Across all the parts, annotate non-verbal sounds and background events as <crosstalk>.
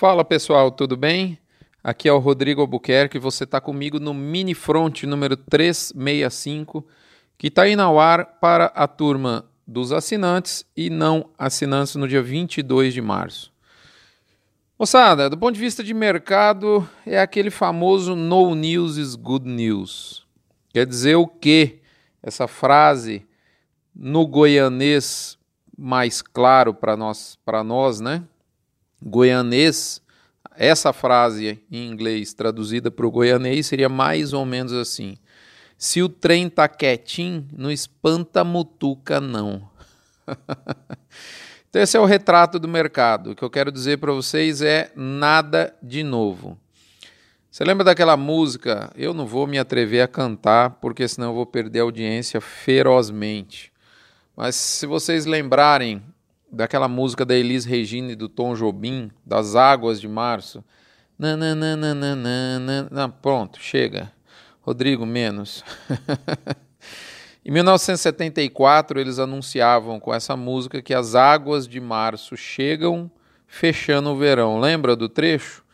Fala pessoal, tudo bem? Aqui é o Rodrigo Albuquerque, você está comigo no Mini Front número 365, que está aí ao ar para a turma dos assinantes e não assinantes no dia 22 de março. Moçada, do ponto de vista de mercado, é aquele famoso no news is good news. Quer dizer o quê? Essa frase no goianês mais claro para nós, para nós, né? Goianês, essa frase em inglês traduzida para o goianês seria mais ou menos assim: se o trem tá quietinho, não espanta mutuca não. então esse é o retrato do mercado. O que eu quero dizer para vocês é nada de novo. Você lembra daquela música? Eu não vou me atrever a cantar, porque senão eu vou perder a audiência ferozmente. Mas se vocês lembrarem daquela música da Elis Regina e do Tom Jobim, das Águas de Março. Não, pronto, chega. Rodrigo, menos. <laughs> em 1974, eles anunciavam com essa música que as águas de março chegam fechando o verão. Lembra do trecho?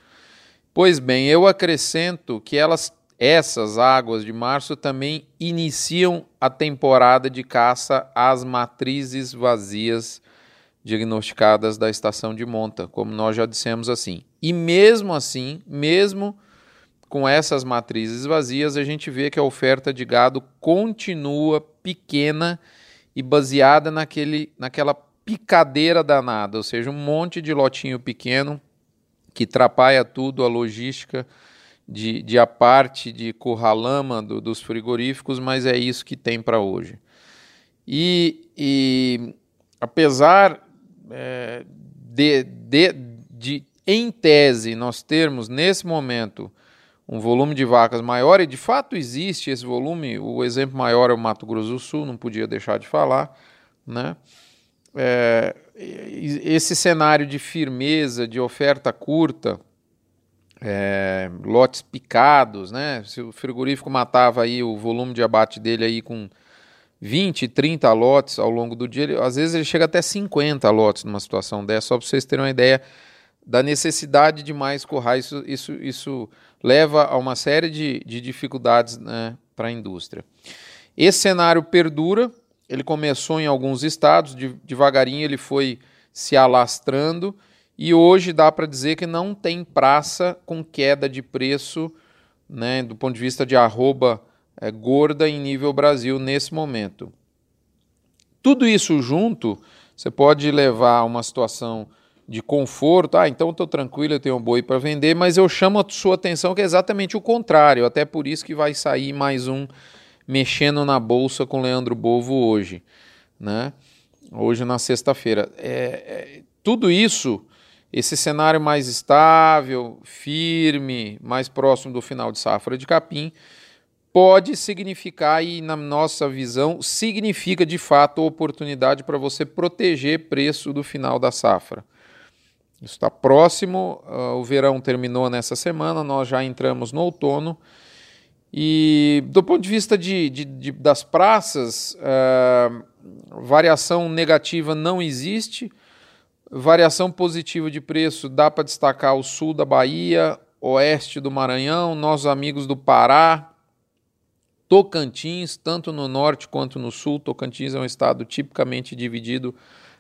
Pois bem, eu acrescento que elas essas águas de março também iniciam a temporada de caça às matrizes vazias diagnosticadas da estação de monta, como nós já dissemos assim. E mesmo assim, mesmo com essas matrizes vazias, a gente vê que a oferta de gado continua pequena e baseada naquele, naquela picadeira danada, ou seja, um monte de lotinho pequeno que atrapalha tudo, a logística de, de a parte de curralama do, dos frigoríficos, mas é isso que tem para hoje. E, e, apesar é, de, de, de, em tese, nós termos nesse momento um volume de vacas maior, e de fato existe esse volume, o exemplo maior é o Mato Grosso do Sul, não podia deixar de falar, né? É, esse cenário de firmeza, de oferta curta, é, lotes picados, né? Se o frigorífico matava aí o volume de abate dele aí com 20, 30 lotes ao longo do dia, ele, às vezes ele chega até 50 lotes numa situação dessa, só para vocês terem uma ideia da necessidade de mais currais. Isso, isso, isso leva a uma série de, de dificuldades né, para a indústria. Esse cenário perdura, ele começou em alguns estados, de, devagarinho ele foi se alastrando e hoje dá para dizer que não tem praça com queda de preço, né, do ponto de vista de arroba é, gorda em nível Brasil nesse momento. Tudo isso junto, você pode levar a uma situação de conforto. Ah, então estou tranquilo, eu tenho um boi para vender, mas eu chamo a sua atenção que é exatamente o contrário. Até por isso que vai sair mais um mexendo na bolsa com Leandro Bovo hoje, né? Hoje na sexta-feira. É, é, tudo isso esse cenário mais estável, firme, mais próximo do final de safra de capim, pode significar, e na nossa visão, significa de fato oportunidade para você proteger preço do final da safra. Isso está próximo, uh, o verão terminou nessa semana, nós já entramos no outono. E do ponto de vista de, de, de das praças, uh, variação negativa não existe. Variação positiva de preço dá para destacar o sul da Bahia, oeste do Maranhão, nossos amigos do Pará, Tocantins, tanto no norte quanto no sul. Tocantins é um estado tipicamente dividido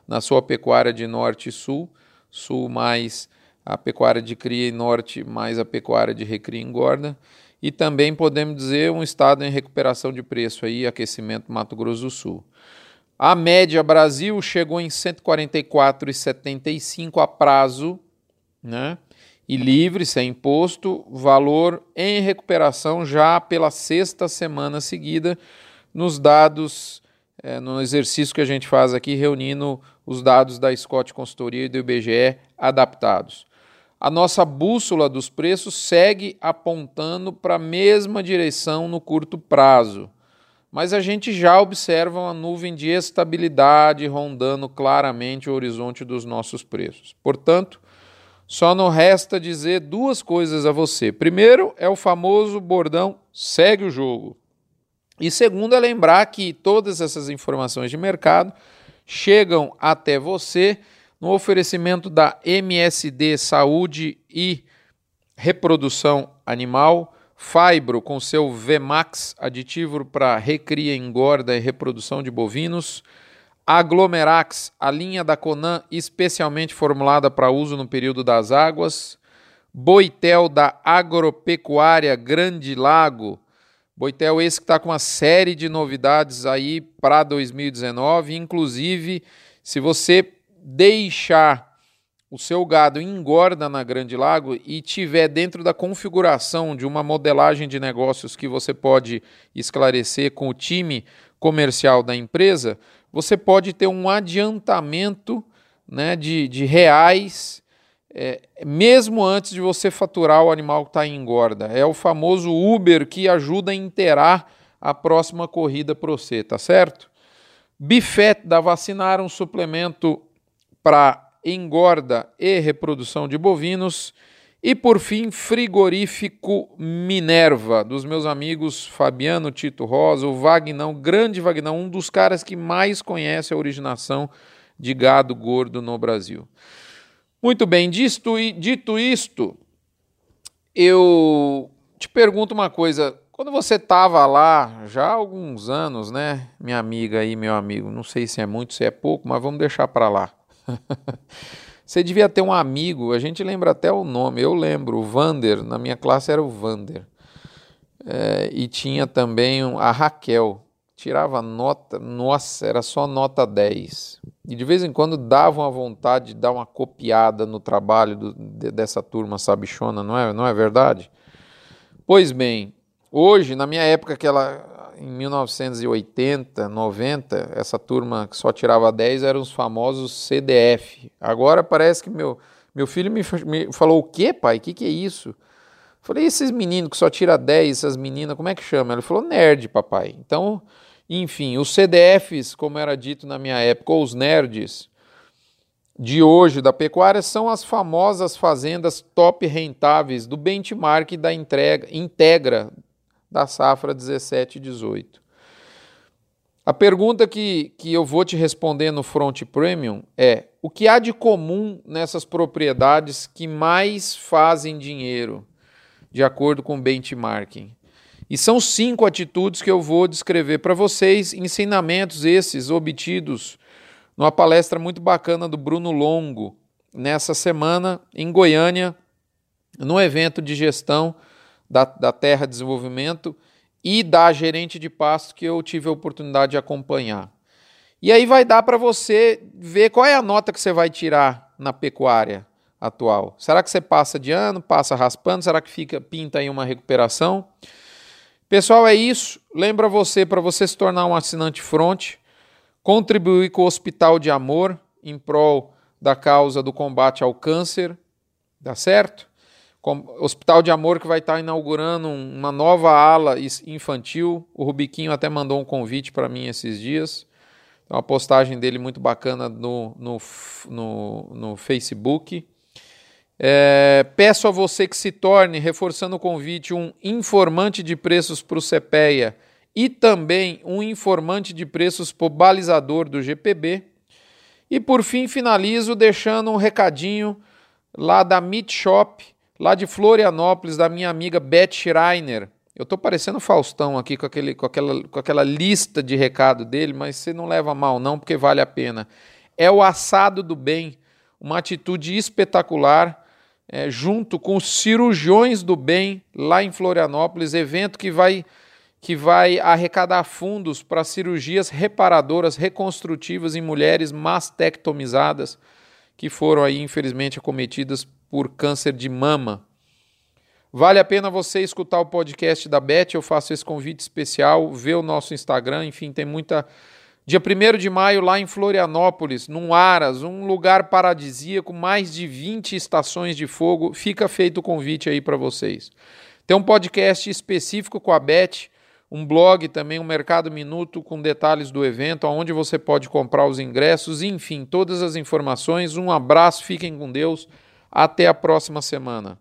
na sua pecuária de norte e sul. Sul mais a pecuária de cria e norte mais a pecuária de recria e engorda. E também podemos dizer um estado em recuperação de preço aí, aquecimento Mato Grosso do Sul. A média Brasil chegou em 144,75 a prazo, né? E livre, sem imposto, valor em recuperação já pela sexta semana seguida, nos dados, é, no exercício que a gente faz aqui, reunindo os dados da Scott Consultoria e do IBGE adaptados. A nossa bússola dos preços segue apontando para a mesma direção no curto prazo mas a gente já observa uma nuvem de estabilidade rondando claramente o horizonte dos nossos preços. Portanto, só não resta dizer duas coisas a você. Primeiro é o famoso bordão segue o jogo. E segundo é lembrar que todas essas informações de mercado chegam até você no oferecimento da MSD Saúde e Reprodução Animal, Fibro com seu VMAX, aditivo para recria, engorda e reprodução de bovinos, Aglomerax, a linha da Conan especialmente formulada para uso no período das águas, Boitel da Agropecuária Grande Lago, Boitel esse que está com uma série de novidades aí para 2019, inclusive se você deixar o seu gado engorda na Grande Lago e tiver dentro da configuração de uma modelagem de negócios que você pode esclarecer com o time comercial da empresa, você pode ter um adiantamento né, de, de reais é, mesmo antes de você faturar o animal que está em engorda. É o famoso Uber que ajuda a inteirar a próxima corrida para você, tá certo? Bifet da Vacinar, um suplemento para engorda e reprodução de bovinos. E por fim, frigorífico Minerva, dos meus amigos Fabiano Tito Rosa, o Vagnão, grande Vagnão, um dos caras que mais conhece a originação de gado gordo no Brasil. Muito bem, dito, dito isto, eu te pergunto uma coisa. Quando você estava lá, já há alguns anos, né, minha amiga e meu amigo, não sei se é muito, se é pouco, mas vamos deixar para lá. <laughs> Você devia ter um amigo, a gente lembra até o nome, eu lembro, o Vander, na minha classe era o Vander. É, e tinha também a Raquel, tirava nota, nossa, era só nota 10. E de vez em quando dava uma vontade de dar uma copiada no trabalho do, de, dessa turma sabichona, não é, não é verdade? Pois bem, hoje, na minha época, que ela em 1980, 90, essa turma que só tirava 10 eram os famosos CDF. Agora parece que meu, meu filho me, me falou: O que, pai? O que, que é isso? falei: Esses meninos que só tiram 10, essas meninas, como é que chama? Ele falou: Nerd, papai. Então, enfim, os CDFs, como era dito na minha época, ou os nerds de hoje da pecuária são as famosas fazendas top rentáveis do benchmark da entrega, Integra da safra 17 e 18. A pergunta que, que eu vou te responder no Front Premium é: o que há de comum nessas propriedades que mais fazem dinheiro, de acordo com o benchmarking? E são cinco atitudes que eu vou descrever para vocês, ensinamentos esses obtidos numa palestra muito bacana do Bruno Longo, nessa semana em Goiânia, no evento de gestão da, da Terra Desenvolvimento e da gerente de pasto que eu tive a oportunidade de acompanhar. E aí vai dar para você ver qual é a nota que você vai tirar na pecuária atual. Será que você passa de ano, passa raspando? Será que fica pinta aí uma recuperação? Pessoal, é isso. Lembra você para você se tornar um assinante front, contribuir com o Hospital de Amor em prol da causa do combate ao câncer, dá certo? Hospital de Amor que vai estar inaugurando uma nova ala infantil. O Rubiquinho até mandou um convite para mim esses dias. Uma postagem dele muito bacana no, no, no, no Facebook. É, peço a você que se torne, reforçando o convite, um informante de preços para o CPEA e também um informante de preços para o balizador do GPB. E por fim, finalizo deixando um recadinho lá da Meet Shop lá de Florianópolis, da minha amiga Beth Schreiner. Eu estou parecendo Faustão aqui com, aquele, com, aquela, com aquela lista de recado dele, mas você não leva mal não, porque vale a pena. É o assado do bem, uma atitude espetacular, é, junto com os cirurgiões do bem lá em Florianópolis, evento que vai que vai arrecadar fundos para cirurgias reparadoras, reconstrutivas em mulheres mastectomizadas que foram aí infelizmente acometidas por câncer de mama. Vale a pena você escutar o podcast da Beth, eu faço esse convite especial, ver o nosso Instagram, enfim, tem muita. Dia 1 de maio, lá em Florianópolis, num Aras, um lugar paradisíaco, mais de 20 estações de fogo, fica feito o convite aí para vocês. Tem um podcast específico com a Beth, um blog também, um Mercado Minuto com detalhes do evento, onde você pode comprar os ingressos, enfim, todas as informações. Um abraço, fiquem com Deus. Até a próxima semana.